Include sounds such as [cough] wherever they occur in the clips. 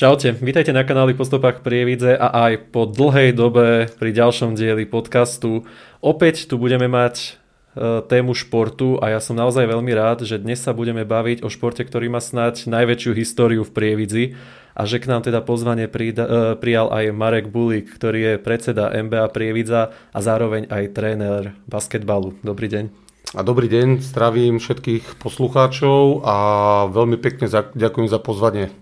Čaute, vítajte na kanáli Postupách Prievidze a aj po dlhej dobe pri ďalšom dieli podcastu. Opäť tu budeme mať e, tému športu a ja som naozaj veľmi rád, že dnes sa budeme baviť o športe, ktorý má snať najväčšiu históriu v Prievidzi a že k nám teda pozvanie e, prijal aj Marek Bulík, ktorý je predseda MBA Prievidza a zároveň aj tréner basketbalu. Dobrý deň. A dobrý deň, zdravím všetkých poslucháčov a veľmi pekne ďakujem za pozvanie.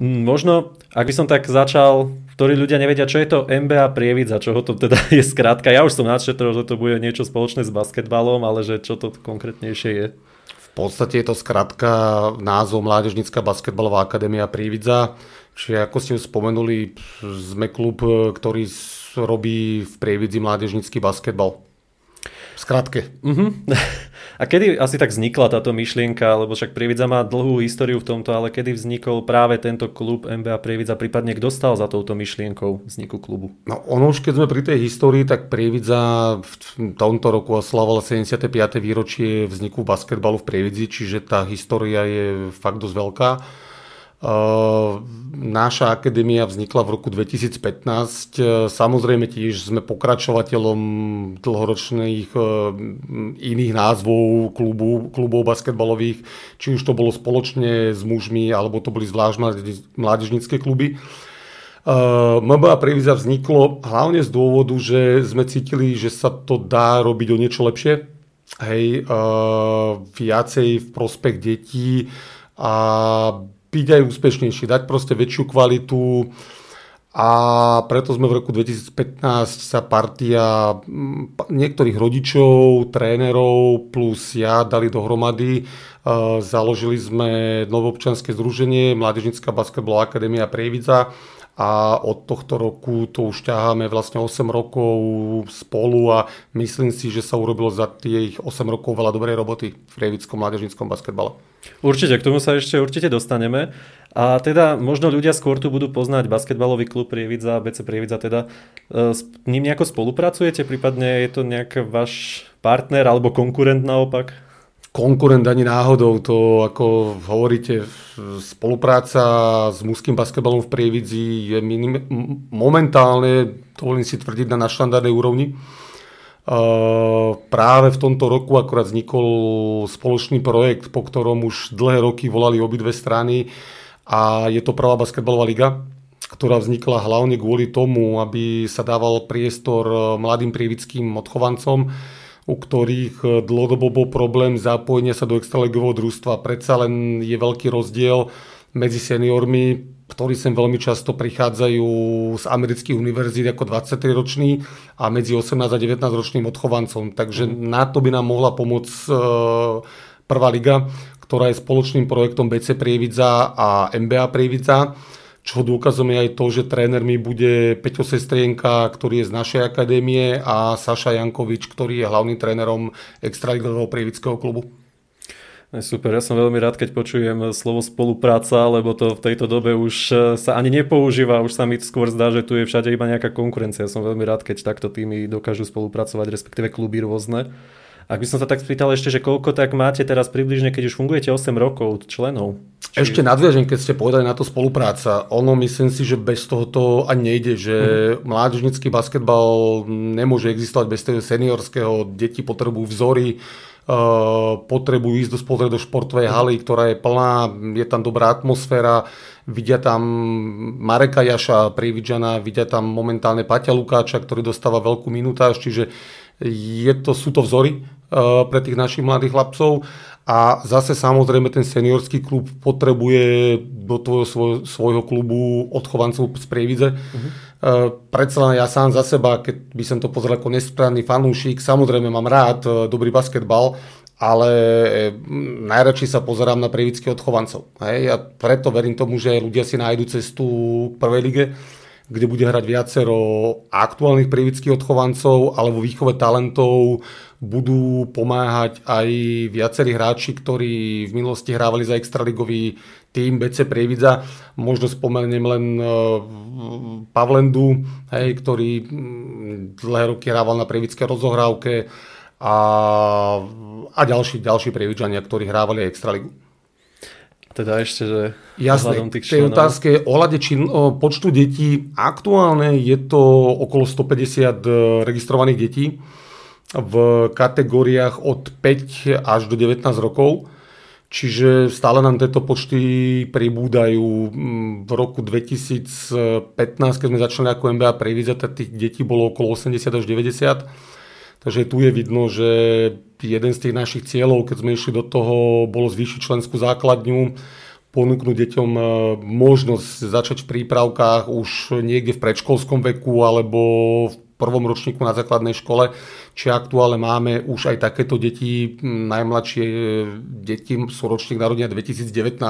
Mm, možno, ak by som tak začal, ktorí ľudia nevedia, čo je to MBA Prievidza, čo to teda [laughs] je skrátka. Ja už som nadšetril, že to bude niečo spoločné s basketbalom, ale že čo to konkrétnejšie je. V podstate je to skrátka názov Mládežnická basketbalová akadémia Prievidza. Čiže ako ste už spomenuli, sme klub, ktorý robí v Prievidzi mládežnický basketbal. Skratke. Uh-huh. [laughs] A kedy asi tak vznikla táto myšlienka, lebo však Prievidza má dlhú históriu v tomto, ale kedy vznikol práve tento klub MBA Prievidza, prípadne kto stal za touto myšlienkou vzniku klubu? No ono už keď sme pri tej histórii, tak Prievidza v tomto roku oslavovala 75. výročie vzniku basketbalu v Prievidzi, čiže tá história je fakt dosť veľká. Uh, náša akadémia vznikla v roku 2015. Uh, samozrejme tiež sme pokračovateľom dlhoročných uh, iných názvov klubu, klubov basketbalových, či už to bolo spoločne s mužmi, alebo to boli zvlášť mládežnické kluby. MBA Previza vzniklo hlavne z dôvodu, že sme cítili, že sa to dá robiť o niečo lepšie. Hej, viacej v prospech detí a byť aj úspešnejší, dať proste väčšiu kvalitu a preto sme v roku 2015 sa partia niektorých rodičov, trénerov plus ja dali dohromady. Založili sme novoobčanské združenie Mládežnická basketbalová akadémia Prievidza a od tohto roku to už ťaháme vlastne 8 rokov spolu a myslím si, že sa urobilo za tých 8 rokov veľa dobrej roboty v Prievickom mládežnickom basketbale. Určite, k tomu sa ešte určite dostaneme. A teda možno ľudia skôr tu budú poznať basketbalový klub Prievidza, BC Prievidza, teda e, s ním nejako spolupracujete, prípadne je to nejaký váš partner alebo konkurent naopak? Konkurent ani náhodou, to ako hovoríte, spolupráca s mužským basketbalom v Prievidzi je minim, momentálne, dovolím si tvrdiť, na nadštandardnej úrovni. Práve v tomto roku akurát vznikol spoločný projekt, po ktorom už dlhé roky volali obidve strany a je to prvá basketbalová liga, ktorá vznikla hlavne kvôli tomu, aby sa dával priestor mladým prievickým odchovancom, u ktorých dlhodobo bol problém zapojenia sa do extraligového družstva. Predsa len je veľký rozdiel medzi seniormi, ktorí sem veľmi často prichádzajú z amerických univerzít ako 23-roční a medzi 18 a 19 ročným odchovancom. Takže na to by nám mohla pomôcť e, prvá liga, ktorá je spoločným projektom BC Prievidza a MBA Prievidza čo dôkazom je aj to, že trénermi bude Peťo Sestrienka, ktorý je z našej akadémie a Saša Jankovič, ktorý je hlavným trénerom extraligového prievického klubu. Super, ja som veľmi rád, keď počujem slovo spolupráca, lebo to v tejto dobe už e, sa ani nepoužíva, už sa mi skôr zdá, že tu je všade iba nejaká konkurencia. Ja som veľmi rád, keď takto týmy dokážu spolupracovať, respektíve kluby rôzne. Ak by som sa tak spýtal ešte, že koľko tak máte teraz približne, keď už fungujete 8 rokov členov? Či... Ešte nadviažem, keď ste povedali na to spolupráca. Ono myslím si, že bez toho to ani nejde, že mm. mládežnický basketbal nemôže existovať bez toho seniorského. Deti potrebujú vzory, Uh, potrebujú ísť do, do športovej haly, ktorá je plná, je tam dobrá atmosféra, vidia tam Mareka Jaša, Prividžana, vidia tam momentálne Paťa Lukáča, ktorý dostáva veľkú minutáž, čiže je to, sú to vzory uh, pre tých našich mladých chlapcov a zase samozrejme ten seniorský klub potrebuje do toho svoj, svojho klubu odchovancov z Prievidze. Uh-huh. Uh, predsa len ja sám za seba, keď by som to pozrel ako nesprávny fanúšik, samozrejme mám rád uh, dobrý basketbal, ale najradšej sa pozerám na prievických odchovancov. Hej? A preto verím tomu, že ľudia si nájdu cestu k prvej lige kde bude hrať viacero aktuálnych prievidských odchovancov, alebo výchove talentov budú pomáhať aj viacerí hráči, ktorí v minulosti hrávali za extraligový tým BC Prievidza. Možno spomeniem len e, Pavlendu, hej, ktorý dlhé roky hrával na prievidskej rozohrávke a, a ďalší, ďalší prievidžania, ktorí hrávali extraligu. Teda ešte, že Jasné, tých tej otázke ohľade čin, počtu detí, aktuálne je to okolo 150 e, registrovaných detí v kategóriách od 5 až do 19 rokov. Čiže stále nám tieto počty pribúdajú. V roku 2015, keď sme začali ako MBA prevízať, tých detí bolo okolo 80 až 90. Takže tu je vidno, že jeden z tých našich cieľov, keď sme išli do toho, bolo zvýšiť členskú základňu, ponúknuť deťom e, možnosť začať v prípravkách už niekde v predškolskom veku alebo v prvom ročníku na základnej škole, či aktuálne máme už aj takéto deti, najmladšie e, deti sú ročník narodenia 2019.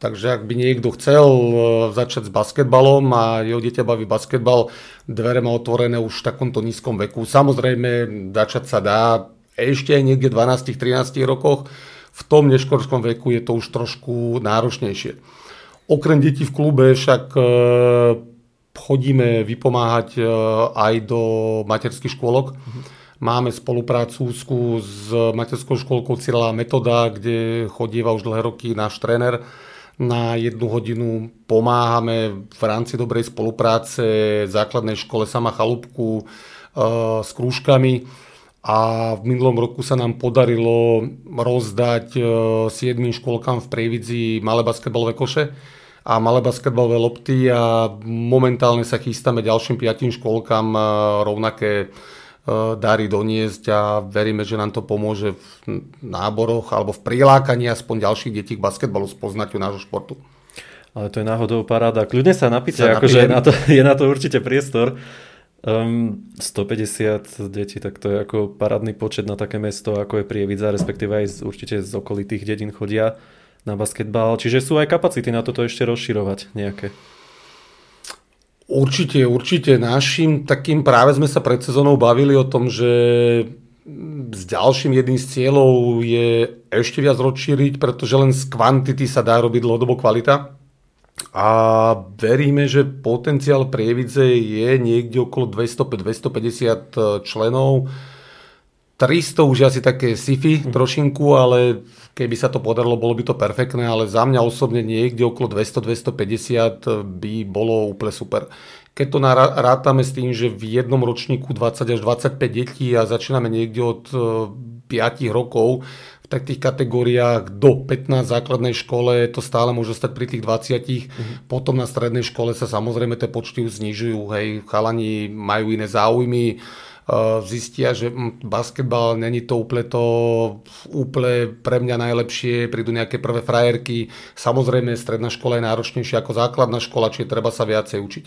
Takže ak by niekto chcel e, začať s basketbalom a jeho dieťa baví basketbal, dvere má otvorené už v takomto nízkom veku. Samozrejme, začať sa dá ešte aj niekde 12-13 rokoch, v tom neškorskom veku je to už trošku náročnejšie. Okrem detí v klube však e, chodíme vypomáhať e, aj do materských škôlok. Máme spoluprácu s materskou škôlkou Cyrila Metoda, kde chodíva už dlhé roky náš tréner. Na jednu hodinu pomáhame v rámci dobrej spolupráce základnej škole Sama Chalúbku e, s krúžkami. A v minulom roku sa nám podarilo rozdať 7 e, škôlkam v Prievidzi malé basketbalové koše a malé basketbalové lopty a momentálne sa chystáme ďalším 5 škôlkam e, rovnaké e, dary doniesť a veríme, že nám to pomôže v náboroch alebo v prilákaní aspoň ďalších detí k basketbalu spoznať nášho športu. Ale to je náhodou paráda. Kľudne sa napíte, akože je na, to, je na to určite priestor. Um, 150 detí, tak to je ako parádny počet na také mesto, ako je Prievidza, respektíve aj z, určite z okolitých dedín chodia na basketbal. Čiže sú aj kapacity na toto ešte rozširovať nejaké. Určite, určite. Našim takým práve sme sa pred sezónou bavili o tom, že s ďalším jedným z cieľov je ešte viac rozšíriť, pretože len z kvantity sa dá robiť dlhodobo kvalita a veríme, že potenciál Prievidze je niekde okolo 200-250 členov. 300 už je asi také sci-fi hm. trošinku, ale keby sa to podarilo, bolo by to perfektné, ale za mňa osobne niekde okolo 200-250 by bolo úplne super. Keď to rátame s tým, že v jednom ročníku 20 až 25 detí a začíname niekde od 5 e, rokov, tak tých kategóriách do 15 základnej škole to stále môže stať pri tých 20. Mm-hmm. Potom na strednej škole sa samozrejme tie počty už znižujú. Hej, chalani majú iné záujmy, zistia, že hm, basketbal není to úplne to úplne pre mňa najlepšie, prídu nejaké prvé frajerky. Samozrejme, stredná škola je náročnejšia ako základná škola, čiže treba sa viacej učiť.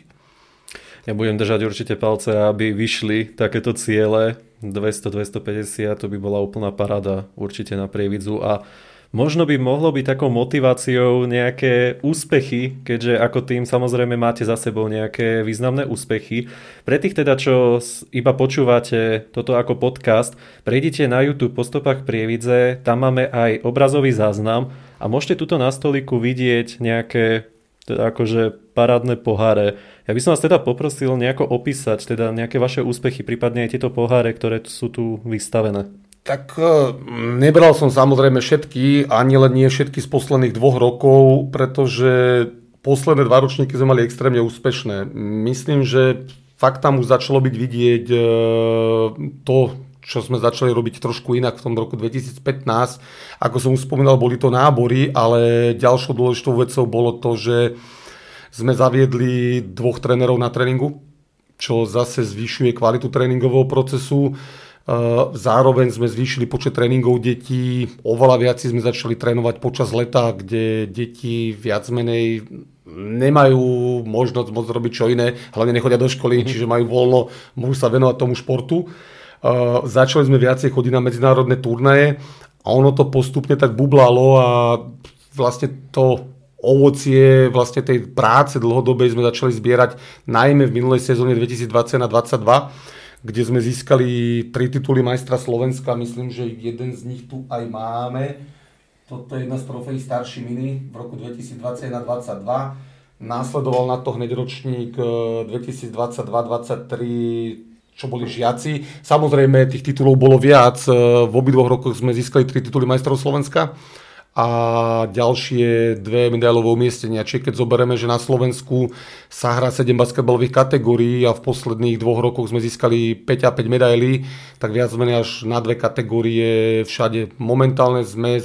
Ja budem držať určite palce, aby vyšli takéto ciele 200-250, to by bola úplná parada určite na prievidzu a Možno by mohlo byť takou motiváciou nejaké úspechy, keďže ako tým samozrejme máte za sebou nejaké významné úspechy. Pre tých teda, čo iba počúvate toto ako podcast, prejdite na YouTube po stopách Prievidze, tam máme aj obrazový záznam a môžete tuto na stoliku vidieť nejaké teda akože parádne poháre. Ja by som vás teda poprosil nejako opísať teda nejaké vaše úspechy, prípadne aj tieto poháre, ktoré sú tu vystavené. Tak e, nebral som samozrejme všetky, ani len nie všetky z posledných dvoch rokov, pretože posledné dva ročníky sme mali extrémne úspešné. Myslím, že fakt tam už začalo byť vidieť e, to, čo sme začali robiť trošku inak v tom roku 2015. Ako som už spomínal, boli to nábory, ale ďalšou dôležitou vecou bolo to, že sme zaviedli dvoch trénerov na tréningu, čo zase zvyšuje kvalitu tréningového procesu. Zároveň sme zvýšili počet tréningov detí, oveľa viac sme začali trénovať počas leta, kde deti viac menej nemajú možnosť môcť robiť čo iné, hlavne nechodia do školy, mm-hmm. čiže majú voľno, môžu sa venovať tomu športu. Uh, začali sme viacej chodiť na medzinárodné turnaje a ono to postupne tak bublalo a vlastne to ovocie vlastne tej práce dlhodobej sme začali zbierať najmä v minulej sezóne 2020 na 2022, kde sme získali tri tituly majstra Slovenska. Myslím, že jeden z nich tu aj máme. Toto je jedna z trofejí starší mini v roku 2021-2022. Následoval na to hneď ročník 2022-2023 čo boli žiaci. Samozrejme, tých titulov bolo viac. E, v obidvoch rokoch sme získali tri tituly majstrov Slovenska a ďalšie dve medailové umiestnenia. Čiže keď zoberieme, že na Slovensku sa hrá 7 basketbalových kategórií a v posledných dvoch rokoch sme získali 5 a 5 medailí, tak viac menej až na dve kategórie všade. Momentálne sme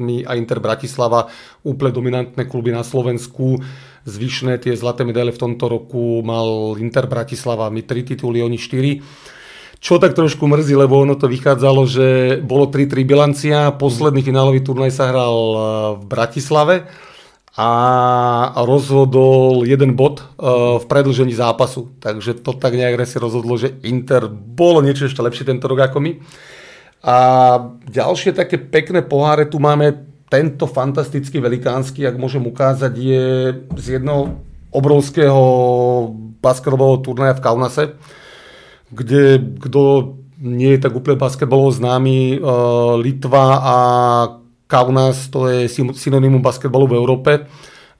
my a Inter Bratislava úplne dominantné kluby na Slovensku zvyšné tie zlaté medaile v tomto roku mal Inter Bratislava, my tri tituly, oni štyri. Čo tak trošku mrzí, lebo ono to vychádzalo, že bolo 3-3 bilancia, posledný finálový turnaj sa hral e, v Bratislave a rozhodol jeden bod e, v predlžení zápasu. Takže to tak nejak si rozhodlo, že Inter bolo niečo ešte lepšie tento rok ako my. A ďalšie také pekné poháre tu máme tento fantastický velikánsky, ak môžem ukázať, je z jednoho obrovského basketbalového turnaja v Kaunase, kde kto nie je tak úplne basketbalovo známy, uh, Litva a Kaunas, to je synonymum basketbalu v Európe.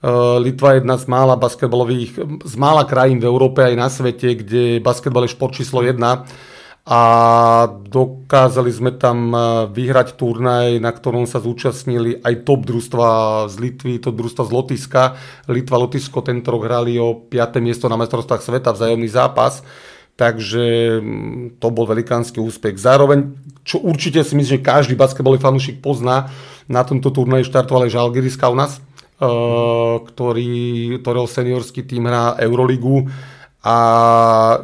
Uh, Litva je jedna z mála basketbalových, z mála krajín v Európe aj na svete, kde basketbal je šport číslo jedna a dokázali sme tam e, vyhrať turnaj, na ktorom sa zúčastnili aj top družstva z Litvy, top družstva z Lotiska. Litva, Lotisko tento rok hrali o 5. miesto na mestrovstvách sveta, vzájomný zápas. Takže to bol velikánsky úspech. Zároveň, čo určite si myslím, že každý basketbalový fanúšik pozná, na tomto turnaji štartoval aj Žalgiris Kaunas, e, ktorý, ktorého seniorský tým hrá Euroligu a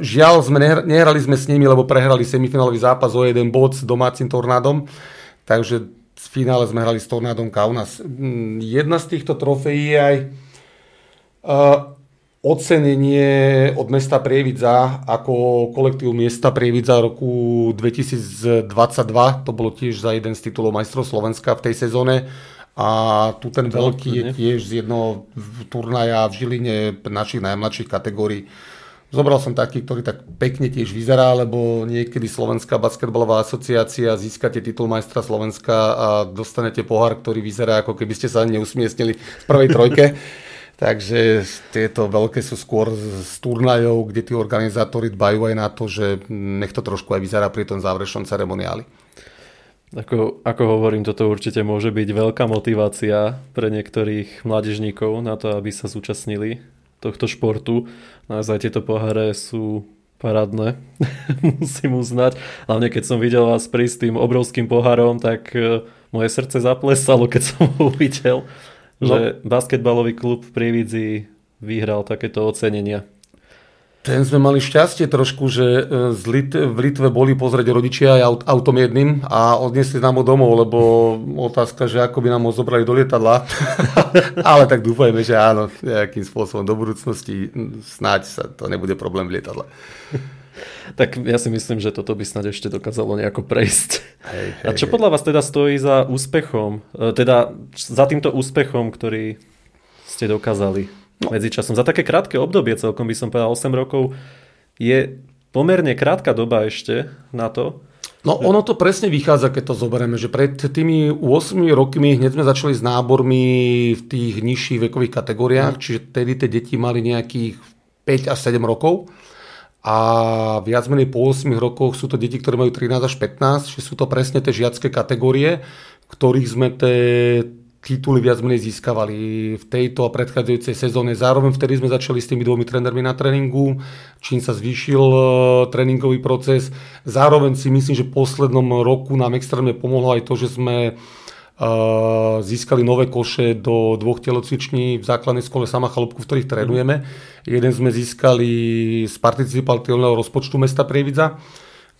žiaľ, sme nehrali sme s nimi, lebo prehrali semifinálový zápas o jeden bod s domácim tornádom, takže v finále sme hrali s tornádom Kaunas. Mm, jedna z týchto trofejí je aj uh, ocenenie od mesta Prievidza ako kolektív miesta Prievidza roku 2022. To bolo tiež za jeden z titulov majstrov Slovenska v tej sezóne. A tu ten veľký je tiež z jednoho turnaja v Žiline našich najmladších kategórií. Zobral som taký, ktorý tak pekne tiež vyzerá, lebo niekedy Slovenská basketbalová asociácia získate titul majstra Slovenska a dostanete pohár, ktorý vyzerá ako keby ste sa neusmiestnili v prvej trojke. [laughs] Takže tieto veľké sú skôr z turnajov, kde tí organizátori dbajú aj na to, že nech to trošku aj vyzerá pri tom záverečnom ceremoniáli. Ako, ako hovorím, toto určite môže byť veľká motivácia pre niektorých mládežníkov na to, aby sa zúčastnili tohto športu. Naozaj tieto poháre sú parádne, [laughs] musím uznať. Hlavne keď som videl vás prísť s tým obrovským pohárom, tak e, moje srdce zaplesalo, keď som ho [laughs] uvidel, no. že basketbalový klub v Prievidzi vyhral takéto ocenenia. Ten sme mali šťastie trošku, že e, z Lit- v Litve boli pozrieť rodičia aj aut- autom jedným a odniesli nám ho domov, lebo otázka, že ako by nám ho zobrali do lietadla. [laughs] Ale tak dúfajme, že áno, nejakým spôsobom do budúcnosti snáď sa to nebude problém v lietadle. [laughs] tak ja si myslím, že toto by snad ešte dokázalo nejako prejsť. Hej, hej, a čo podľa vás teda stojí za úspechom, e, teda za týmto úspechom, ktorý ste dokázali? no. medzičasom. Za také krátke obdobie, celkom by som povedal 8 rokov, je pomerne krátka doba ešte na to. No ono to presne vychádza, keď to zoberieme, že pred tými 8 rokmi hneď sme začali s nábormi v tých nižších vekových kategóriách, mm. čiže tedy tie deti mali nejakých 5 až 7 rokov a viac menej po 8 rokoch sú to deti, ktoré majú 13 až 15, že sú to presne tie žiacké kategórie, ktorých sme tie tituly viac menej získavali v tejto a predchádzajúcej sezóne. Zároveň vtedy sme začali s tými dvomi trénermi na tréningu, čím sa zvýšil e, tréningový proces. Zároveň si myslím, že v poslednom roku nám extrémne pomohlo aj to, že sme získali nové koše do dvoch telocviční v základnej škole Sama Chalúbku, v ktorých trénujeme. Jeden sme získali z participatívneho rozpočtu mesta Prievidza,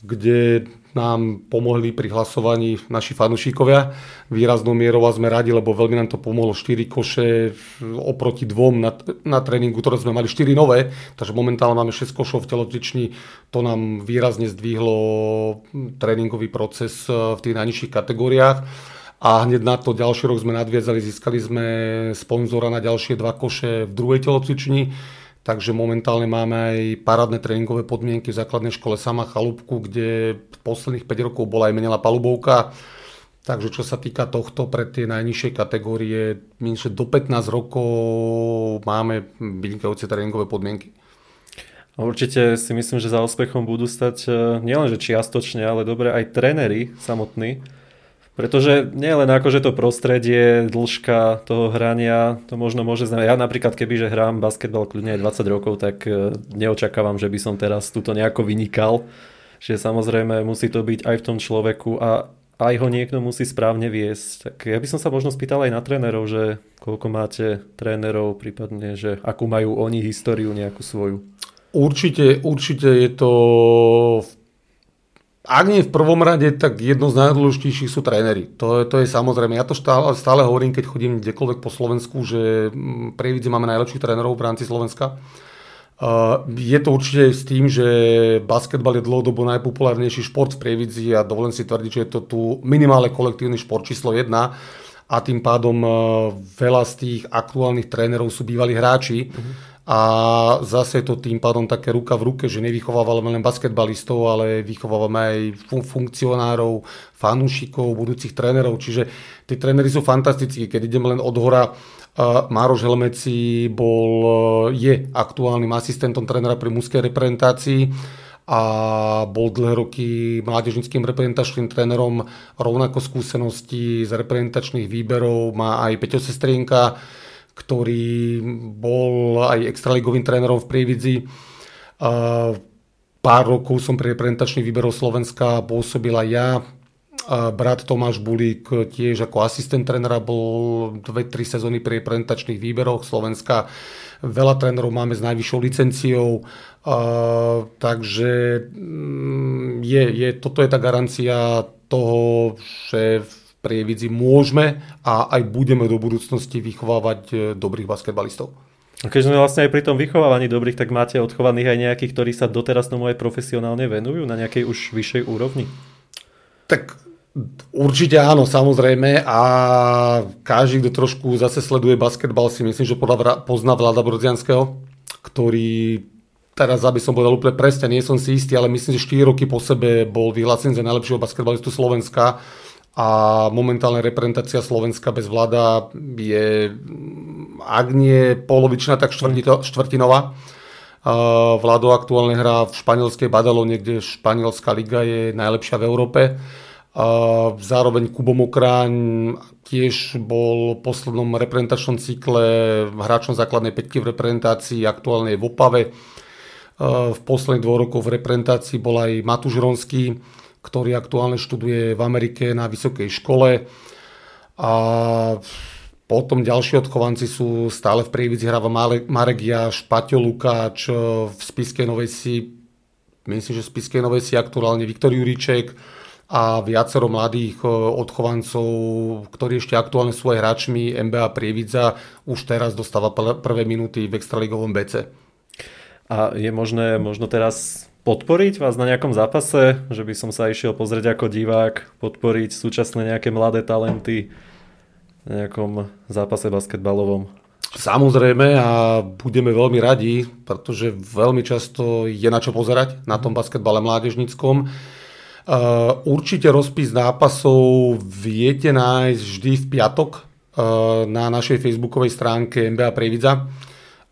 kde nám pomohli pri hlasovaní naši fanúšikovia. Výraznou mierou a sme radi, lebo veľmi nám to pomohlo. 4 koše oproti dvom na, na tréningu, ktoré sme mali. 4 nové, takže momentálne máme 6 košov v telotvični, to nám výrazne zdvihlo tréningový proces v tých najnižších kategóriách. A hneď na to ďalší rok sme nadviazali, získali sme sponzora na ďalšie dva koše v druhej telocvični, takže momentálne máme aj parádne tréningové podmienky v základnej škole Sama Chalúbku, kde posledných 5 rokov bola aj menila palubovka, Takže čo sa týka tohto pre tie najnižšie kategórie, že do 15 rokov máme vynikajúce tréningové podmienky. Určite si myslím, že za úspechom budú stať e, nielenže čiastočne, ale dobre aj tréneri samotní. Pretože nie len akože to prostredie, dĺžka toho hrania, to možno môže znamená. Ja napríklad, keby že hrám basketbal kľudne aj 20 rokov, tak e, neočakávam, že by som teraz tuto nejako vynikal. Že samozrejme musí to byť aj v tom človeku a aj ho niekto musí správne viesť. Tak ja by som sa možno spýtal aj na trénerov, že koľko máte trénerov, prípadne, že akú majú oni históriu nejakú svoju. Určite, určite je to ak nie v prvom rade, tak jedno z najdôležitejších sú tréneri. To, to je samozrejme. Ja to stále, stále hovorím, keď chodím kdekoľvek po Slovensku, že mm, pre máme najlepších trénerov v rámci Slovenska. Je to určite s tým, že basketbal je dlhodobo najpopulárnejší šport v Prievidzi a dovolím si tvrdiť, že je to tu minimálne kolektívny šport číslo 1 a tým pádom e, veľa z tých aktuálnych trénerov sú bývalí hráči uh-huh. A zase to tým pádom také ruka v ruke, že nevychovávame len basketbalistov, ale vychovávame aj funkcionárov, fanúšikov, budúcich trénerov, čiže tí tréneri sú fantastickí, keď ideme len od hora Mároš Helmeci bol, e, je aktuálnym asistentom trénera pri mužskej reprezentácii a bol dlhé roky mládežnickým reprezentačným trénerom, rovnako skúsenosti z reprezentačných výberov má aj Peťo Sestrienka, ktorý bol aj extraligovým trénerom v Prievidzi. Pár rokov som pri reprezentačných výberov Slovenska pôsobil aj ja, brat Tomáš Bulík tiež ako asistent trénera bol 2-3 sezóny pri reprezentačných výberoch Slovenska. Veľa trénerov máme s najvyššou licenciou, takže mm, je, je, toto je tá garancia toho, že Prievidzi môžeme a aj budeme do budúcnosti vychovávať e, dobrých basketbalistov. A keď sme vlastne aj pri tom vychovávaní dobrých, tak máte odchovaných aj nejakých, ktorí sa doteraz tomu aj profesionálne venujú na nejakej už vyššej úrovni? Tak Určite áno, samozrejme a každý, kto trošku zase sleduje basketbal, si myslím, že podľa, pozná Vlada Brodzianského, ktorý teraz, aby som povedal úplne presne, nie som si istý, ale myslím, že 4 roky po sebe bol vyhlásený za najlepšieho basketbalistu Slovenska a momentálne reprezentácia Slovenska bez vláda je, ak nie polovičná, tak štvrtinová. Vlado aktuálne hrá v španielskej Badalone, kde španielská liga je najlepšia v Európe. Zároveň Kubo Mokráň tiež bol v poslednom reprezentačnom cykle hráčom základnej peťky v reprezentácii, aktuálne je v Opave. V posledných dvoch rokoch v reprezentácii bol aj Matúš Ronský, ktorý aktuálne študuje v Amerike na vysokej škole. A potom ďalší odchovanci sú stále v Prievidzi, hráva Marek Jaš, Paťo Lukáč, v Spiskej Novej si, myslím, že v Spiskej Novej si aktuálne Viktor Juriček, a viacero mladých e, odchovancov, ktorí ešte aktuálne sú aj hráčmi MBA Prievidza, už teraz dostáva prvé minúty v extraligovom BC. A je možné možno teraz podporiť vás na nejakom zápase, že by som sa išiel pozrieť ako divák, podporiť súčasné nejaké mladé talenty na nejakom zápase basketbalovom? Samozrejme a budeme veľmi radi, pretože veľmi často je na čo pozerať na tom basketbale mládežnickom. Uh, určite rozpis zápasov viete nájsť vždy v piatok uh, na našej facebookovej stránke MBA Previdza.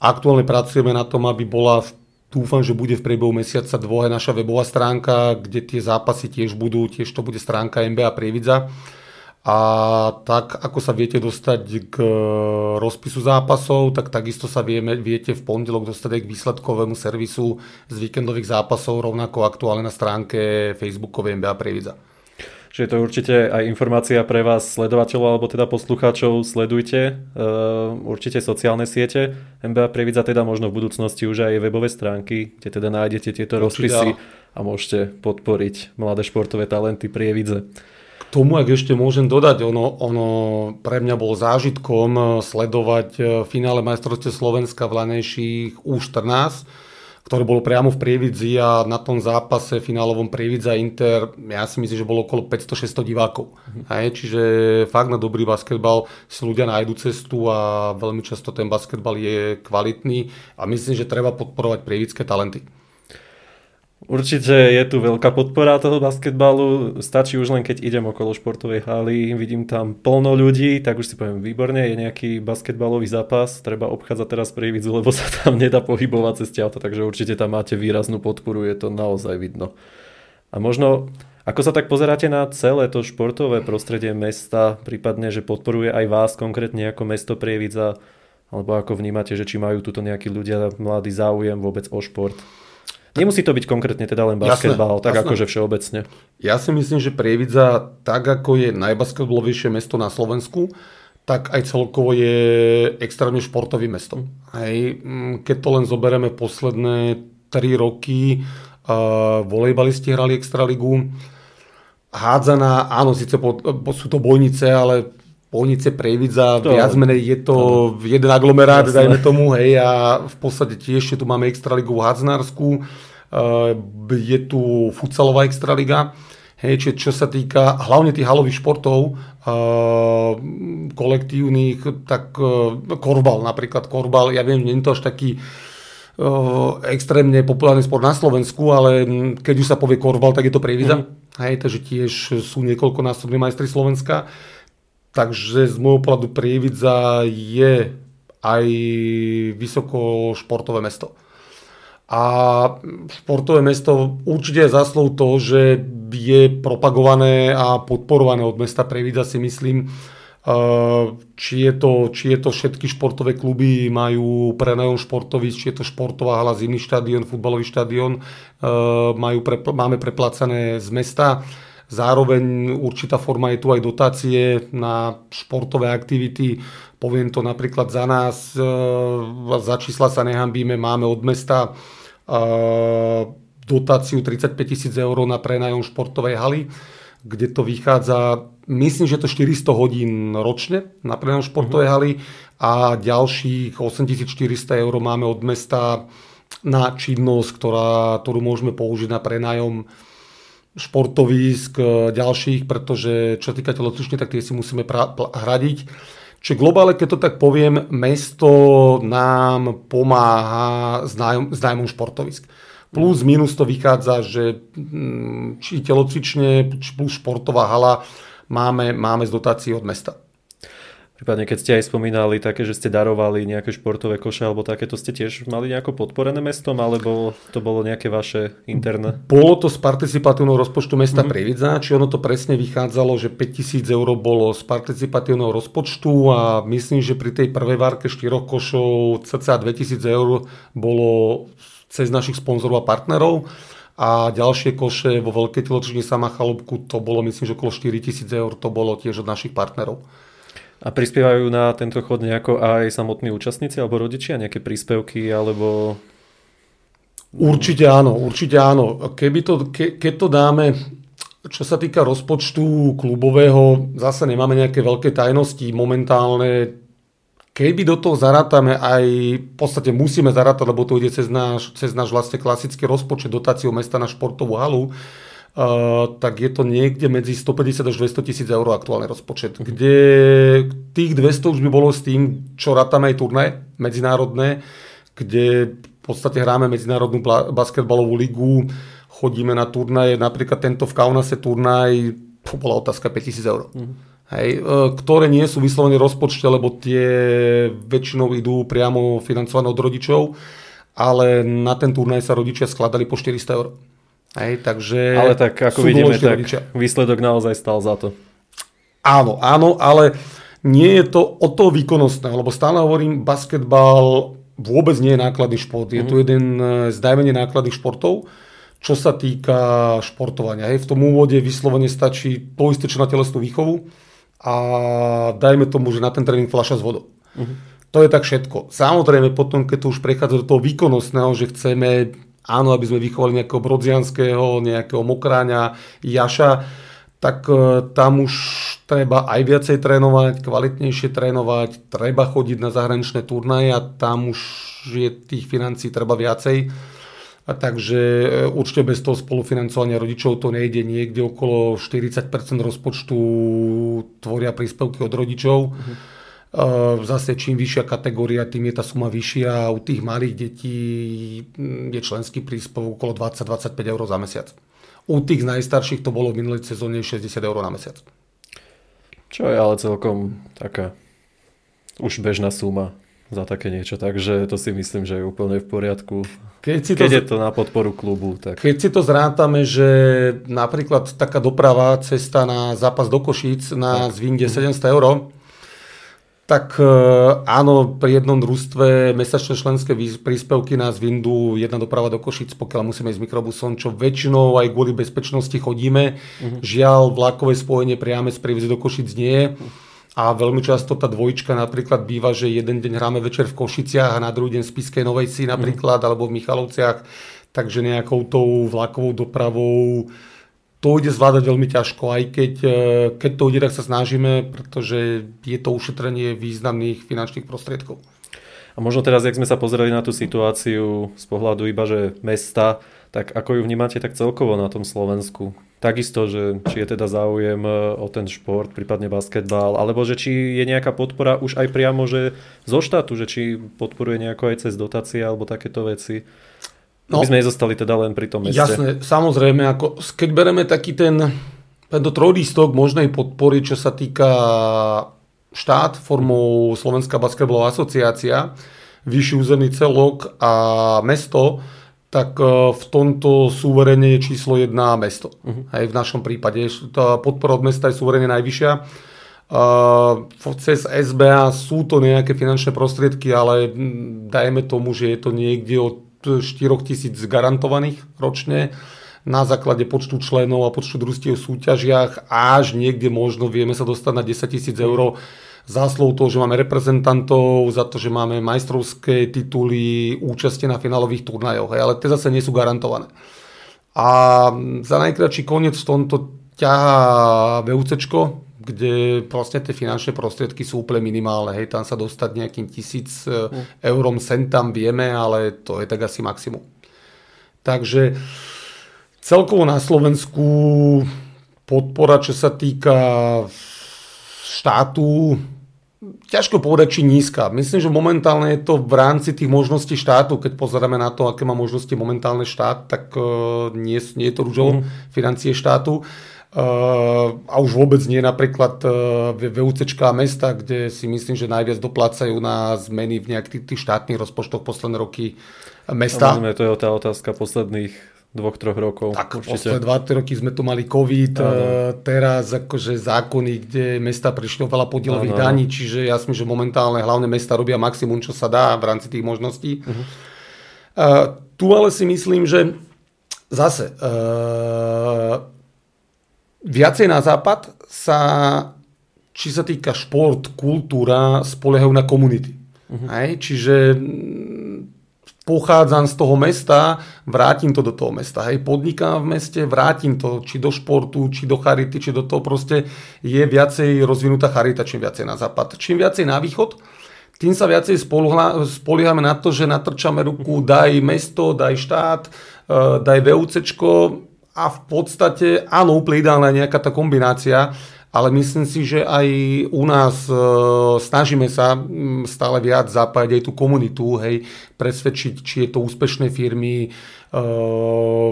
Aktuálne pracujeme na tom, aby bola, dúfam, že bude v priebehu mesiaca dvoje naša webová stránka, kde tie zápasy tiež budú, tiež to bude stránka MBA Previdza. A tak, ako sa viete dostať k e, rozpisu zápasov, tak takisto sa vieme, viete v pondelok dostať aj k výsledkovému servisu z víkendových zápasov, rovnako aktuálne na stránke Facebookovej NBA Previdza. Čiže to je určite aj informácia pre vás sledovateľov alebo teda poslucháčov. Sledujte uh, určite sociálne siete. NBA Previdza teda možno v budúcnosti už aj webové stránky, kde teda nájdete tieto určite, rozpisy a môžete podporiť mladé športové talenty Prievidze tomu, ak ešte môžem dodať, ono, ono pre mňa bol zážitkom eh, sledovať eh, finále majstrovstve Slovenska v lanejších U14, ktoré bolo priamo v Prievidzi a na tom zápase finálovom Prievidza Inter, ja si myslím, že bolo okolo 500-600 divákov. Mm-hmm. Hej, čiže fakt na dobrý basketbal si ľudia nájdu cestu a veľmi často ten basketbal je kvalitný a myslím, že treba podporovať prievidské talenty. Určite je tu veľká podpora toho basketbalu. Stačí už len keď idem okolo športovej haly, vidím tam plno ľudí, tak už si poviem výborne, je nejaký basketbalový zápas, treba obchádzať teraz prievidzu, lebo sa tam nedá pohybovať cez auta, takže určite tam máte výraznú podporu, je to naozaj vidno. A možno, ako sa tak pozeráte na celé to športové prostredie mesta, prípadne, že podporuje aj vás konkrétne ako mesto Prievidza, alebo ako vnímate, že či majú tuto nejakí ľudia mladý záujem vôbec o šport? Nemusí to byť konkrétne teda len basketbal, tak jasné. akože všeobecne. Ja si myslím, že Prievidza, tak ako je najbasketbalovejšie mesto na Slovensku, tak aj celkovo je extrémne športový mesto. Hej, mm, keď to len zoberieme posledné 3 roky, uh, volejbalisti hrali extraligu, hádzaná, áno, síce po, po, sú to bojnice, ale bojnice Prievidza, to, viac menej je to to, jeden aglomerát, jasné. dajme tomu, hej, a v podstate tiež tu máme extraligu hádzanárskú, uh, je tu futsalová extraliga, hej, čiže čo sa týka hlavne tých halových športov, uh, kolektívnych, tak uh, korbal, napríklad korbal, ja viem, nie je to až taký uh, extrémne populárny sport na Slovensku, ale keď už sa povie korbal, tak je to Prievidza. Mm. Hej, takže tiež sú niekoľkonásobní majstri Slovenska. Takže z môjho pohľadu Prievidza je aj vysoko športové mesto. A športové mesto určite je zaslov to, že je propagované a podporované od mesta Prievidza si myslím. Či je, to, či je to všetky športové kluby majú prenajom športový, či je to športová hala, zimný štadión, futbalový štadión, majú pre, máme preplacané z mesta. Zároveň určitá forma je tu aj dotácie na športové aktivity. Poviem to napríklad za nás, e, za čísla sa nehambíme, máme od mesta e, dotáciu 35 tisíc eur na prenajom športovej haly, kde to vychádza, myslím, že to 400 hodín ročne na prenajom športovej haly a ďalších 8400 eur máme od mesta na činnosť, ktorá, ktorú môžeme použiť na prenajom športovísk e, ďalších, pretože čo týka telocvične, tak tie si musíme pra- pl- hradiť. Čiže globále, keď to tak poviem, mesto nám pomáha s, nájom, s nájmom športovisk. Plus, minus to vychádza, že mm, či telocvične, plus športová hala máme, máme z dotácií od mesta. Prípadne keď ste aj spomínali také, že ste darovali nejaké športové koše alebo také, to ste tiež mali nejako podporené mestom, alebo to bolo nejaké vaše interné? Bolo to z participatívneho rozpočtu mesta mm-hmm. Prievidza, či ono to presne vychádzalo, že 5000 eur bolo z participatívneho rozpočtu a myslím, že pri tej prvej várke štyroch košov cca 2000 eur bolo cez našich sponzorov a partnerov a ďalšie koše vo Veľkej telečni Sama Chalúbku to bolo myslím, že okolo 4000 eur to bolo tiež od našich partnerov. A prispievajú na tento chod nejako aj samotní účastníci alebo rodičia, nejaké príspevky alebo... Určite áno, určite áno. Keby to, ke, keď to dáme, čo sa týka rozpočtu klubového, zase nemáme nejaké veľké tajnosti momentálne. Keby do toho zarátame aj, v podstate musíme zarátať, lebo to ide cez náš, cez náš vlastne klasický rozpočet dotáciu mesta na športovú halu, tak je to niekde medzi 150 až 200 tisíc eur aktuálny rozpočet, mhm. kde tých 200 už by bolo s tým, čo rátame aj turné medzinárodné, kde v podstate hráme medzinárodnú basketbalovú ligu, chodíme na turnaje, napríklad tento v Kaunase turnaj, to bola otázka 5000 eur. Uh-huh. Hej, uh, ktoré nie sú vyslovené rozpočte, lebo tie väčšinou idú priamo financované od rodičov, ale na ten turnaj sa rodičia skladali po 400 eur. Hej, takže ale tak ako vidíme, tak rodičia. výsledok naozaj stal za to. Áno, áno, ale nie je to o to výkonnostné, lebo stále hovorím, basketbal vôbec nie je nákladný šport. Je mm. to jeden z najmenej nákladných športov, čo sa týka športovania. Hej, v tom úvode vyslovene stačí poisté čo na telesnú výchovu a dajme tomu, že na ten tréning fľaša s vodou. Mm. To je tak všetko. Samozrejme potom, keď to už prechádza do toho výkonnostného, že chceme áno, aby sme vychovali nejakého brodzianského, nejakého mokráňa, jaša, tak e, tam už treba aj viacej trénovať, kvalitnejšie trénovať, treba chodiť na zahraničné turnaje a tam už je tých financí treba viacej. A takže e, určite bez toho spolufinancovania rodičov to nejde. Niekde okolo 40% rozpočtu tvoria príspevky od rodičov. Uh-huh. Zase čím vyššia kategória, tým je tá suma vyššia. U tých malých detí je členský príspevok okolo 20-25 eur za mesiac. U tých najstarších to bolo v minulej sezóne 60 eur na mesiac. Čo je ale celkom taká už bežná suma za také niečo, takže to si myslím, že je úplne v poriadku. Keď, si to, keď je to na podporu klubu. Tak... Keď si to zrátame, že napríklad taká doprava, cesta na zápas do Košíc na tak. zvinde 700 eur, tak e, áno, pri jednom družstve mesačné členské príspevky nás vyndú jedna doprava do Košic, pokiaľ musíme ísť mikrobusom, čo väčšinou aj kvôli bezpečnosti chodíme. Uh-huh. Žiaľ, vlakové spojenie priame z Prievidze do Košic nie je. A veľmi často tá dvojčka napríklad býva, že jeden deň hráme večer v Košiciach a na druhý deň v Spiskej Novej Si napríklad, mm. alebo v Michalovciach. Takže nejakou tou vlakovou dopravou to ide zvládať veľmi ťažko, aj keď, e, keď to ide, tak sa snažíme, pretože je to ušetrenie významných finančných prostriedkov. A možno teraz, jak sme sa pozreli na tú situáciu z pohľadu iba, že mesta, tak ako ju vnímate tak celkovo na tom Slovensku? Takisto, že či je teda záujem e, o ten šport, prípadne basketbal, alebo že či je nejaká podpora už aj priamo, že zo štátu, že či podporuje nejako aj cez dotácie alebo takéto veci? No, aby sme nezostali teda len pri tom meste. Jasné, samozrejme, ako, keď bereme taký ten, tento trojdístok možnej podpory, čo sa týka štát formou Slovenská basketbalová asociácia, vyšší územný celok a mesto, tak e, v tomto súverene je číslo 1 mesto. Uh-huh. Aj v našom prípade. Tá podpora od mesta je súverene najvyššia. Uh, cez SBA sú to nejaké finančné prostriedky, ale dajme tomu, že je to niekde od 4 tisíc garantovaných ročne na základe počtu členov a počtu družstiev v súťažiach až niekde možno vieme sa dostať na 10 tisíc eur záslov toho, že máme reprezentantov, za to, že máme majstrovské tituly, účastie na finálových turnajoch, ale tie zase nie sú garantované. A za najkračší koniec v tomto ťahá VUCčko, kde vlastne tie finančné prostriedky sú úplne minimálne. Hej, tam sa dostať nejakým tisíc e, mm. eurom sem tam vieme, ale to je tak asi maximum. Takže celkovo na Slovensku podpora, čo sa týka štátu, ťažko povedať, či nízka. Myslím, že momentálne je to v rámci tých možností štátu, keď pozeráme na to, aké má možnosti momentálne štát, tak uh, nie, nie je to rúžou mm. financie štátu. Uh, a už vôbec nie napríklad uh, VUCčka mesta, kde si myslím, že najviac doplácajú na zmeny v nejakých tých štátnych rozpočtoch posledné roky mesta. Samozrejme, to je tá otázka posledných dvoch, troch rokov. Tak, určite. posledné dva, roky sme tu mali COVID, ano. Uh, teraz akože zákony, kde mesta prišli veľa podielových daní, čiže ja myslím, že momentálne hlavné mesta robia maximum, čo sa dá v rámci tých možností. Uh-huh. Uh, tu ale si myslím, že zase uh, viacej na západ sa, či sa týka šport, kultúra, spoliehajú na komunity. Uh-huh. Hej? Čiže mm, pochádzam z toho mesta, vrátim to do toho mesta. Hej, podnikám v meste, vrátim to, či do športu, či do charity, či do toho proste je viacej rozvinutá charita, čím viacej na západ. Čím viacej na východ, tým sa viacej spoliehame na to, že natrčame ruku, daj mesto, daj štát, eh, daj VUCčko, a v podstate, áno, úplne ideálna nejaká tá kombinácia, ale myslím si, že aj u nás e, snažíme sa stále viac zapájať aj tú komunitu, hej, presvedčiť, či je to úspešné firmy e,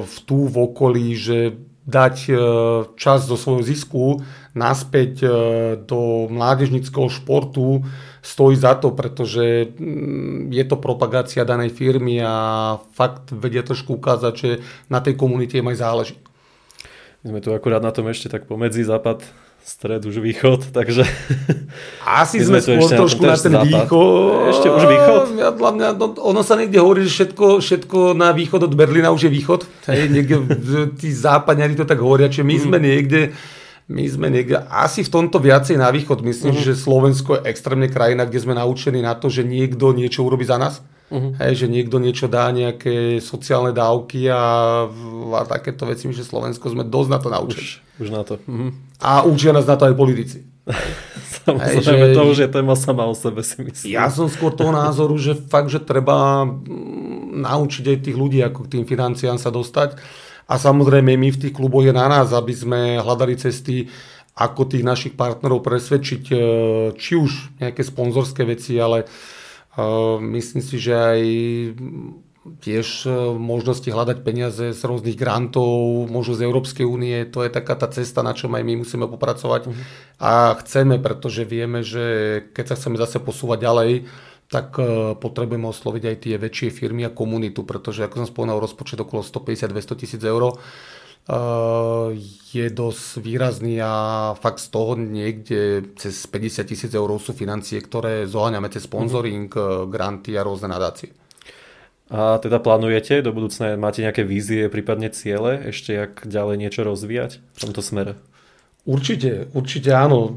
v tú v okolí, že dať e, čas zo svojho zisku naspäť e, do mládežnického športu stojí za to, pretože mm, je to propagácia danej firmy a fakt vedia trošku ukázať, že na tej komunite im aj záleží. My sme tu akurát na tom ešte tak pomedzi západ stred, už východ, [laughs] takže... Asi sme, sme skôr trošku na, na ten východ. Ešte už východ? Ja, mňa, no, ono sa niekde hovorí, že všetko, všetko na východ od Berlína už je východ. Hej, niekde tí západňari to tak hovoria, že my mm. sme niekde my sme niekde asi v tomto viacej na východ. Myslím, uh-huh. že Slovensko je extrémne krajina, kde sme naučení na to, že niekto niečo urobí za nás. Uh-huh. Hej, že niekto niečo dá, nejaké sociálne dávky a, a takéto veci. Že Slovensko sme dosť na to naučení. Už, už na to. Uh-huh. A učia nás na to aj politici. [laughs] Samozrejme, že, to už je téma sama o sebe si myslím. Ja som skôr toho názoru, že fakt, že treba mm, naučiť aj tých ľudí, ako k tým financiám sa dostať. A samozrejme my v tých kluboch je na nás, aby sme hľadali cesty, ako tých našich partnerov presvedčiť, e, či už nejaké sponzorské veci, ale uh, myslím si, že aj tiež e, možnosti hľadať peniaze z rôznych grantov, možno z Európskej únie, to je taká tá cesta, na čom aj my musíme popracovať. Uh-huh. A chceme, pretože vieme, že keď sa chceme zase posúvať ďalej, tak e, potrebujeme osloviť aj tie väčšie firmy a komunitu, pretože ako som spomínal, rozpočet okolo 150-200 tisíc eur e, je dosť výrazný a fakt z toho niekde cez 50 tisíc eur sú financie, ktoré zoháňame cez sponsoring, uh-huh. granty a rôzne nadácie. A teda plánujete do budúcna, máte nejaké vízie, prípadne ciele, ešte jak ďalej niečo rozvíjať v tomto smere? Určite, určite áno. E,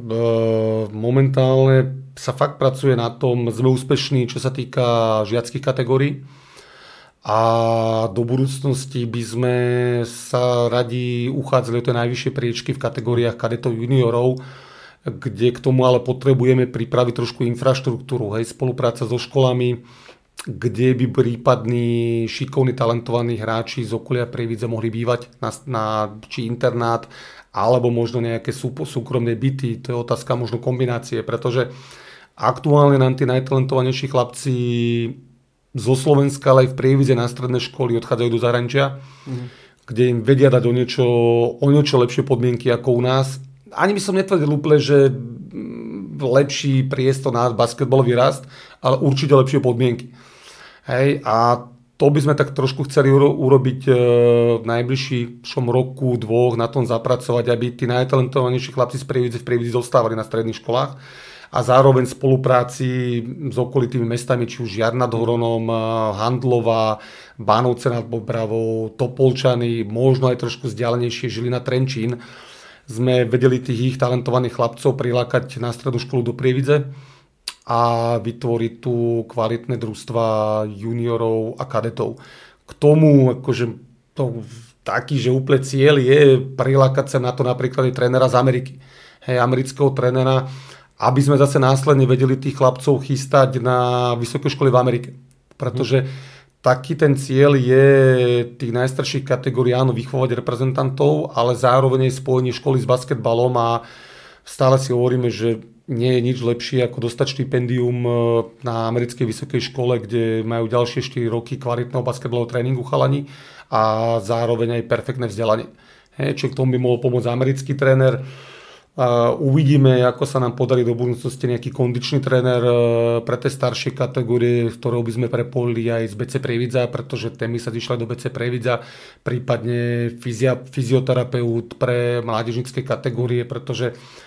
momentálne sa fakt pracuje na tom, sme úspešní, čo sa týka žiackých kategórií a do budúcnosti by sme sa radi uchádzali o tie najvyššie priečky v kategóriách kadetov juniorov, kde k tomu ale potrebujeme pripraviť trošku infraštruktúru, hej, spolupráca so školami, kde by prípadní šikovní, talentovaní hráči z okolia Prievidze mohli bývať na, na či internát, alebo možno nejaké sú, súkromné byty, to je otázka možno kombinácie, pretože aktuálne nám tí najtalentovanejší chlapci zo Slovenska, ale aj v Prievidze na stredné školy odchádzajú do zahraničia, mm. kde im vedia dať o niečo, o niečo lepšie podmienky ako u nás. Ani by som netvrdil úplne, že lepší priestor na basketbalový rast, ale určite lepšie podmienky. Hej, a to by sme tak trošku chceli urobiť e, v najbližšom roku, dvoch, na tom zapracovať, aby tí najtalentovanejší chlapci z Prievidze v Prievidzi zostávali na stredných školách a zároveň spolupráci s okolitými mestami, či už Jar nad Horonom, e, Handlova, Bánovce nad Bobravou, Topolčany, možno aj trošku vzdialenejšie Žilina Trenčín, sme vedeli tých ich talentovaných chlapcov prilákať na strednú školu do Prievidze a vytvoriť tu kvalitné družstva juniorov a kadetov. K tomu akože to, taký, že úplne cieľ je prilákať sa na to napríklad aj trénera z Ameriky. Hej, amerického trénera, aby sme zase následne vedeli tých chlapcov chystať na vysoké školy v Amerike. Pretože taký ten cieľ je tých najstarších kategórií áno vychovať reprezentantov, ale zároveň aj spojenie školy s basketbalom a stále si hovoríme, že nie je nič lepšie ako dostať štipendium e, na americkej vysokej škole, kde majú ďalšie 4 roky kvalitného basketbalového tréningu chalani a zároveň aj perfektné vzdelanie. Hej, čiže k tomu by mohol pomôcť americký tréner. Uh, uvidíme, ako sa nám podarí do budúcnosti nejaký kondičný tréner uh, pre tie staršie kategórie, ktorou by sme prepojili aj z BC Previdza, pretože témy sa zišla do BC Previdza, prípadne fyzia, fyzioterapeut pre mládežnické kategórie, pretože uh,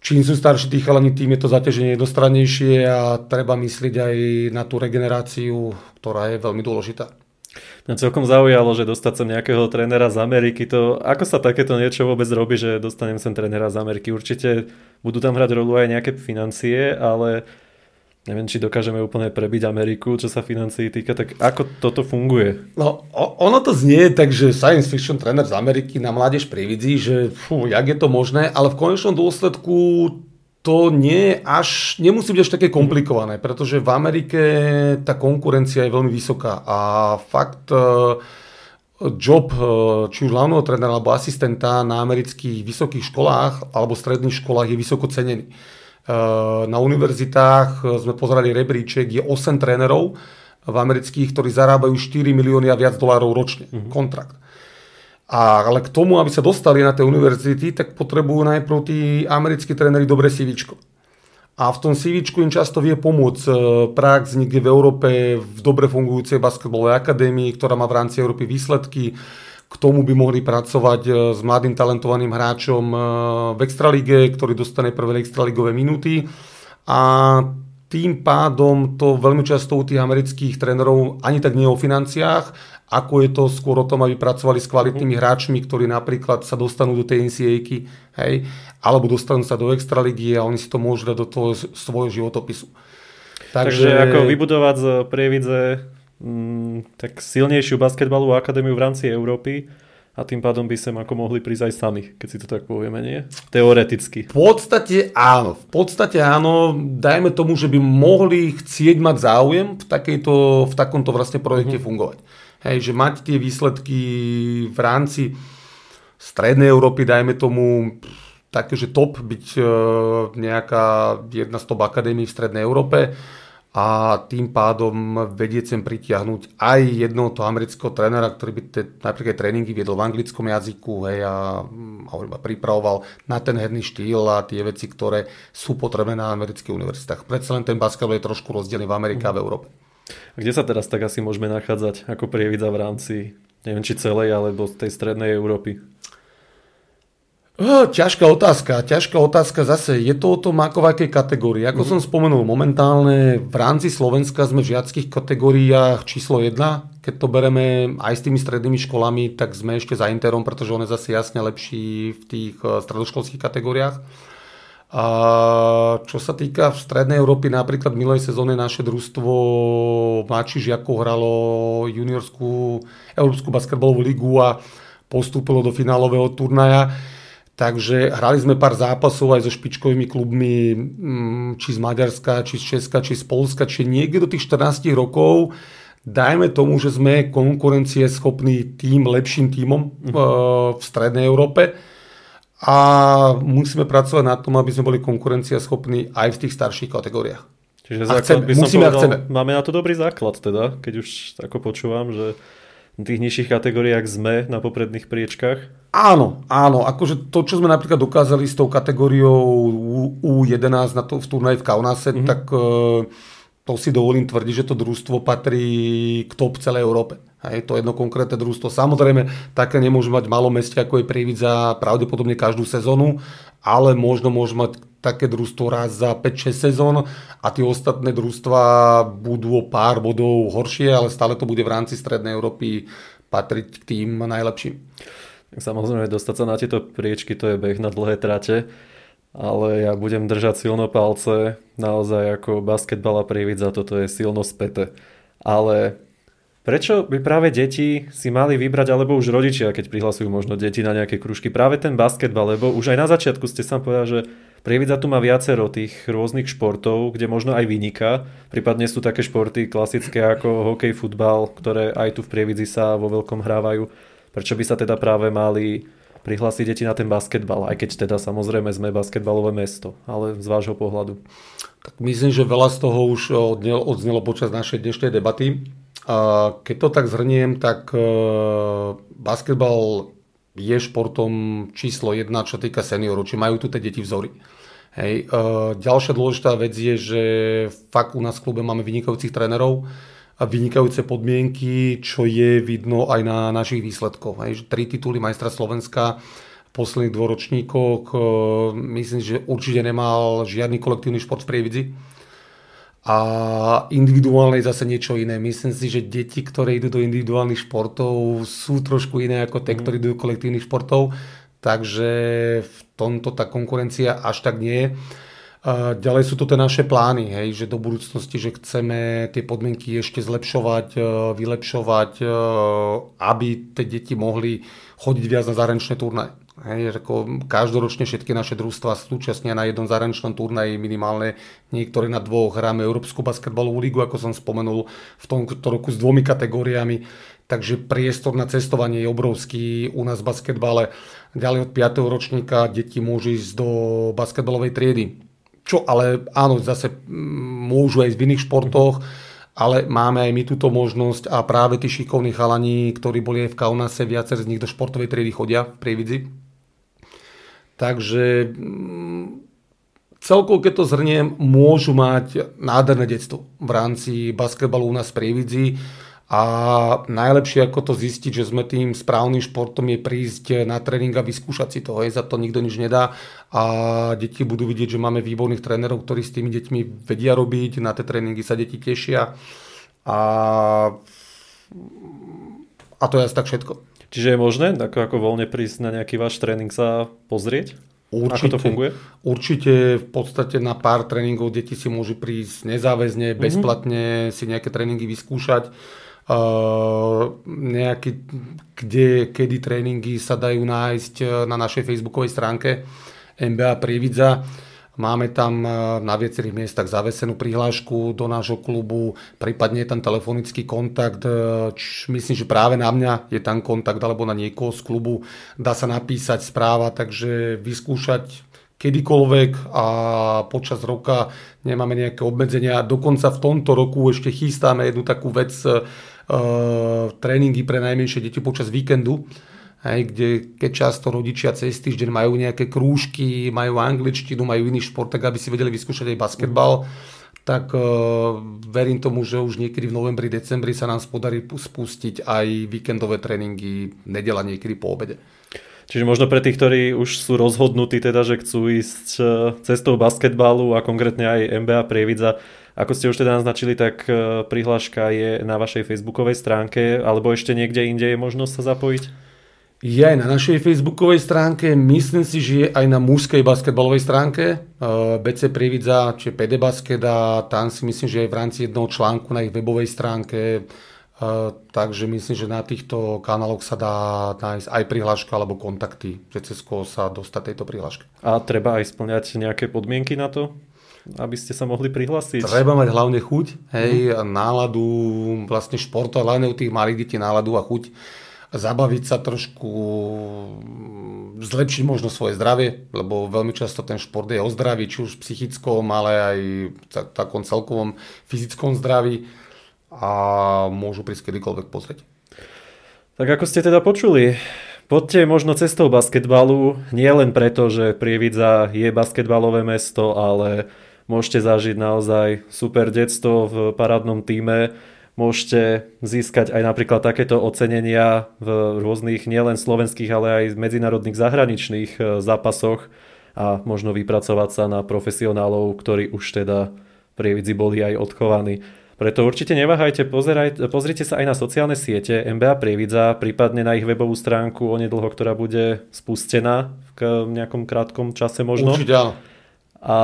čím sú starší tí chalani, tým je to zaťaženie jednostrannejšie a treba myslieť aj na tú regeneráciu, ktorá je veľmi dôležitá. Mňa celkom zaujalo, že dostať sa nejakého trénera z Ameriky, to ako sa takéto niečo vôbec robí, že dostanem sem trénera z Ameriky? Určite budú tam hrať rolu aj nejaké financie, ale neviem, či dokážeme úplne prebiť Ameriku, čo sa financií týka, tak ako toto funguje? No, ono to znie tak, že science fiction tréner z Ameriky na mládež prividzí, že fú, jak je to možné, ale v konečnom dôsledku to nie až, nemusí byť až také komplikované, pretože v Amerike tá konkurencia je veľmi vysoká a fakt e, job e, či už hlavného trénera alebo asistenta na amerických vysokých školách alebo stredných školách je vysoko cenený. Eh, na univerzitách eh, sme pozerali rebríček, je 8 trénerov v amerických, ktorí zarábajú 4 milióny a viac dolárov ročne. Mm-hmm. Kontrakt. A, ale k tomu, aby sa dostali na tie univerzity, tak potrebujú najprv tí americkí tréneri dobre CV. A v tom CV im často vie pomôcť eh, prax niekde v Európe v dobre fungujúcej basketbalovej akadémii, ktorá má v rámci Európy výsledky, k tomu by mohli pracovať e, s mladým talentovaným hráčom e, v Extralíge, ktorý dostane prvé extraligové minúty. A tým pádom to veľmi často u tých amerických trénerov ani tak nie o financiách, ako je to skôr o tom, aby pracovali s kvalitnými hráčmi, ktorí napríklad sa dostanú do tej ncaa hej, alebo dostanú sa do Extraligy a oni si to môžu dať do toho svojho životopisu. Takže, Takže ako vybudovať z Prievidze mm, tak silnejšiu basketbalovú akadémiu v rámci Európy a tým pádom by sem ako mohli prísť aj sami, keď si to tak povieme, nie? Teoreticky. V podstate áno. V podstate áno. Dajme tomu, že by mohli chcieť mať záujem v, takejto, v takomto vlastne projekte mm. fungovať. Hej, že mať tie výsledky v rámci strednej Európy, dajme tomu také, že top byť e, nejaká jedna z top akadémií v strednej Európe a tým pádom vedieť sem pritiahnuť aj jednoho toho amerického trénera, ktorý by te, napríklad tréningy viedol v anglickom jazyku hej, a, a pripravoval na ten herný štýl a tie veci, ktoré sú potrebné na amerických univerzitách. Predsa len ten basketbal je trošku rozdielný v Amerike a v Európe. Kde sa teraz tak asi môžeme nachádzať ako prievidza v rámci, neviem či celej, alebo tej strednej Európy? Ťažká otázka, ťažká otázka zase. Je to o tom, ako v akej kategórii. Ako mm-hmm. som spomenul, momentálne v rámci Slovenska sme v žiackých kategóriách číslo 1. Keď to bereme aj s tými strednými školami, tak sme ešte za Interom, pretože on je zase jasne lepší v tých eh, stredoškolských kategóriách. A čo sa týka v Strednej Európy, napríklad v minulej sezóne naše družstvo mladších žiakov hralo juniorskú Európsku basketbalovú ligu a postúpilo do finálového turnaja Takže hrali sme pár zápasov aj so špičkovými klubmi, mm, či z Maďarska, či z Česka, či z Polska, či niekde do tých 14 rokov. Dajme tomu, že sme konkurencie schopný tým, lepším týmom mhm. v Strednej Európe a musíme pracovať na tom, aby sme boli konkurencia schopní aj v tých starších kategóriách. Čiže základ, chceme, by som musíme povedal, chceme. máme na to dobrý základ teda, keď už ako počúvam, že v tých nižších kategóriách sme na popredných priečkách. Áno, áno, akože to, čo sme napríklad dokázali s tou kategóriou U11 na to, v turnaji v Kaunase, mm-hmm. tak e, to si dovolím tvrdiť, že to družstvo patrí k top celej Európe. Hej, to jedno konkrétne družstvo. Samozrejme, také nemôže mať malo meste, ako je Prievidza pravdepodobne každú sezónu, ale možno môže mať také družstvo raz za 5-6 sezón a tie ostatné družstva budú o pár bodov horšie, ale stále to bude v rámci Strednej Európy patriť k tým najlepším. Samozrejme, dostať sa na tieto priečky, to je beh na dlhé trate, ale ja budem držať silno palce, naozaj ako basketbal a prievidza, toto je silno späté. Ale prečo by práve deti si mali vybrať, alebo už rodičia, keď prihlasujú možno deti na nejaké kružky, práve ten basketbal, lebo už aj na začiatku ste sa povedali, že Prievidza tu má viacero tých rôznych športov, kde možno aj vyniká. Prípadne sú také športy klasické ako hokej, futbal, ktoré aj tu v Prievidzi sa vo veľkom hrávajú. Prečo by sa teda práve mali prihlásiť deti na ten basketbal, aj keď teda samozrejme sme basketbalové mesto, ale z vášho pohľadu. Tak myslím, že veľa z toho už odznelo počas našej dnešnej debaty. Keď to tak zhrniem, tak e, basketbal je športom číslo jedna, čo týka seniorov, či majú tu tie deti vzory. Hej. E, ďalšia dôležitá vec je, že fakt u nás v klube máme vynikajúcich trénerov, a vynikajúce podmienky, čo je vidno aj na našich výsledkoch. Hej, tri tituly majstra Slovenska v posledných dvoch ročníkoch. E, myslím, že určite nemal žiadny kolektívny šport v Prievidzi. A individuálne je zase niečo iné. Myslím si, že deti, ktoré idú do individuálnych športov, sú trošku iné ako tie, mhm. ktorí idú do kolektívnych športov. Takže v tomto tá konkurencia až tak nie je. Ďalej sú to tie naše plány, hej, že do budúcnosti, že chceme tie podmienky ešte zlepšovať, e, vylepšovať, e, aby tie deti mohli chodiť viac na zahraničné turnaje. Hej, ako každoročne všetky naše družstva súčasne na jednom zahraničnom turnaji minimálne niektoré na dvoch hráme Európsku basketbalovú ligu, ako som spomenul v tomto roku s dvomi kategóriami. Takže priestor na cestovanie je obrovský u nás v basketbale. Ďalej od 5. ročníka deti môžu ísť do basketbalovej triedy čo ale áno, zase môžu aj v iných športoch, ale máme aj my túto možnosť a práve tí šikovní chalani, ktorí boli aj v Kaunase, viacer z nich do športovej triedy chodia v Prievidzi. Takže celkovo, keď to zhrniem, môžu mať nádherné detstvo v rámci basketbalu u nás v Prievidzi a najlepšie ako to zistiť, že sme tým správnym športom je prísť na tréning a vyskúšať si to. Hej, za to nikto nič nedá a deti budú vidieť, že máme výborných trénerov, ktorí s tými deťmi vedia robiť, na tie tréningy sa deti tešia a, a to je asi tak všetko. Čiže je možné ako, ako voľne prísť na nejaký váš tréning sa pozrieť? Určite, Ako to funguje? Určite v podstate na pár tréningov deti si môžu prísť nezáväzne, mm-hmm. bezplatne si nejaké tréningy vyskúšať nejaký, kde, kedy tréningy sa dajú nájsť na našej facebookovej stránke MBA Prievidza. Máme tam na viacerých miestach zavesenú prihlášku do nášho klubu, prípadne je tam telefonický kontakt. Č, myslím, že práve na mňa je tam kontakt alebo na niekoho z klubu. Dá sa napísať správa, takže vyskúšať kedykoľvek a počas roka nemáme nejaké obmedzenia. Dokonca v tomto roku ešte chystáme jednu takú vec, tréningy pre najmenšie deti počas víkendu, hej, kde keď často rodičia cez týždeň majú nejaké krúžky, majú angličtinu, majú iný šport, tak aby si vedeli vyskúšať aj basketbal, tak e, verím tomu, že už niekedy v novembri, decembri sa nám podarí spustiť aj víkendové tréningy, nedela niekedy po obede. Čiže možno pre tých, ktorí už sú rozhodnutí teda, že chcú ísť e, cestou basketbalu a konkrétne aj NBA Prievidza, ako ste už teda naznačili, tak e, prihláška je na vašej facebookovej stránke, alebo ešte niekde inde je možnosť sa zapojiť? Je aj na našej facebookovej stránke, myslím si, že je aj na mužskej basketbalovej stránke e, BC Prievidza, či PD Basket a tam si myslím, že je v rámci jednoho článku na ich webovej stránke takže myslím, že na týchto kanáloch sa dá nájsť aj prihláška alebo kontakty, že cez koho sa dostať tejto prihlášky. A treba aj splňať nejaké podmienky na to? Aby ste sa mohli prihlásiť? Treba mať hlavne chuť, hej, mm. náladu, vlastne športu, hlavne u tých malých detí náladu a chuť zabaviť sa trošku, zlepšiť možno svoje zdravie, lebo veľmi často ten šport je o zdraví, či už psychickom, ale aj takom celkovom fyzickom zdraví a môžu prísť kedykoľvek pozrieť. Tak ako ste teda počuli, poďte možno cestou basketbalu, nie len preto, že Prievidza je basketbalové mesto, ale môžete zažiť naozaj super detstvo v parádnom týme, môžete získať aj napríklad takéto ocenenia v rôznych nielen slovenských, ale aj medzinárodných zahraničných e, zápasoch a možno vypracovať sa na profesionálov, ktorí už teda prievidzi boli aj odchovaní. Preto určite neváhajte, pozeraj, pozrite sa aj na sociálne siete MBA Prievidza, prípadne na ich webovú stránku onedlho, ktorá bude spustená v nejakom krátkom čase možno. Určite áno. A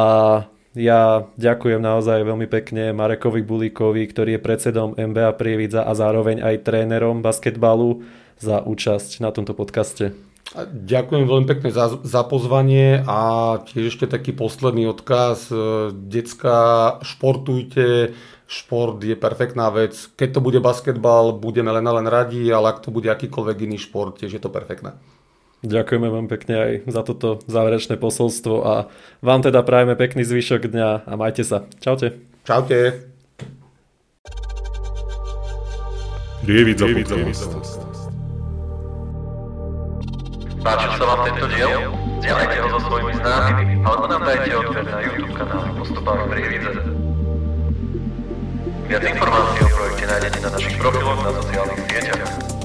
ja ďakujem naozaj veľmi pekne Marekovi Bulíkovi, ktorý je predsedom MBA Prievidza a zároveň aj trénerom basketbalu za účasť na tomto podcaste. Ďakujem veľmi pekne za, za pozvanie a tiež ešte taký posledný odkaz. Decka, športujte, šport je perfektná vec. Keď to bude basketbal, budeme len a len radi, ale ak to bude akýkoľvek iný šport, tiež je to perfektné. Ďakujeme vám pekne aj za toto záverečné posolstvo a vám teda prajeme pekný zvyšok dňa a majte sa. Čaute. Čaute. Rievidza podcast. Páčil sa vám tento diel? Zdieľajte ho so svojimi známymi alebo nám dajte odber na YouTube kanál Postupami Prievidze. Viac informácií o projekte nájdete na našich profiloch na sociálnych sieťach.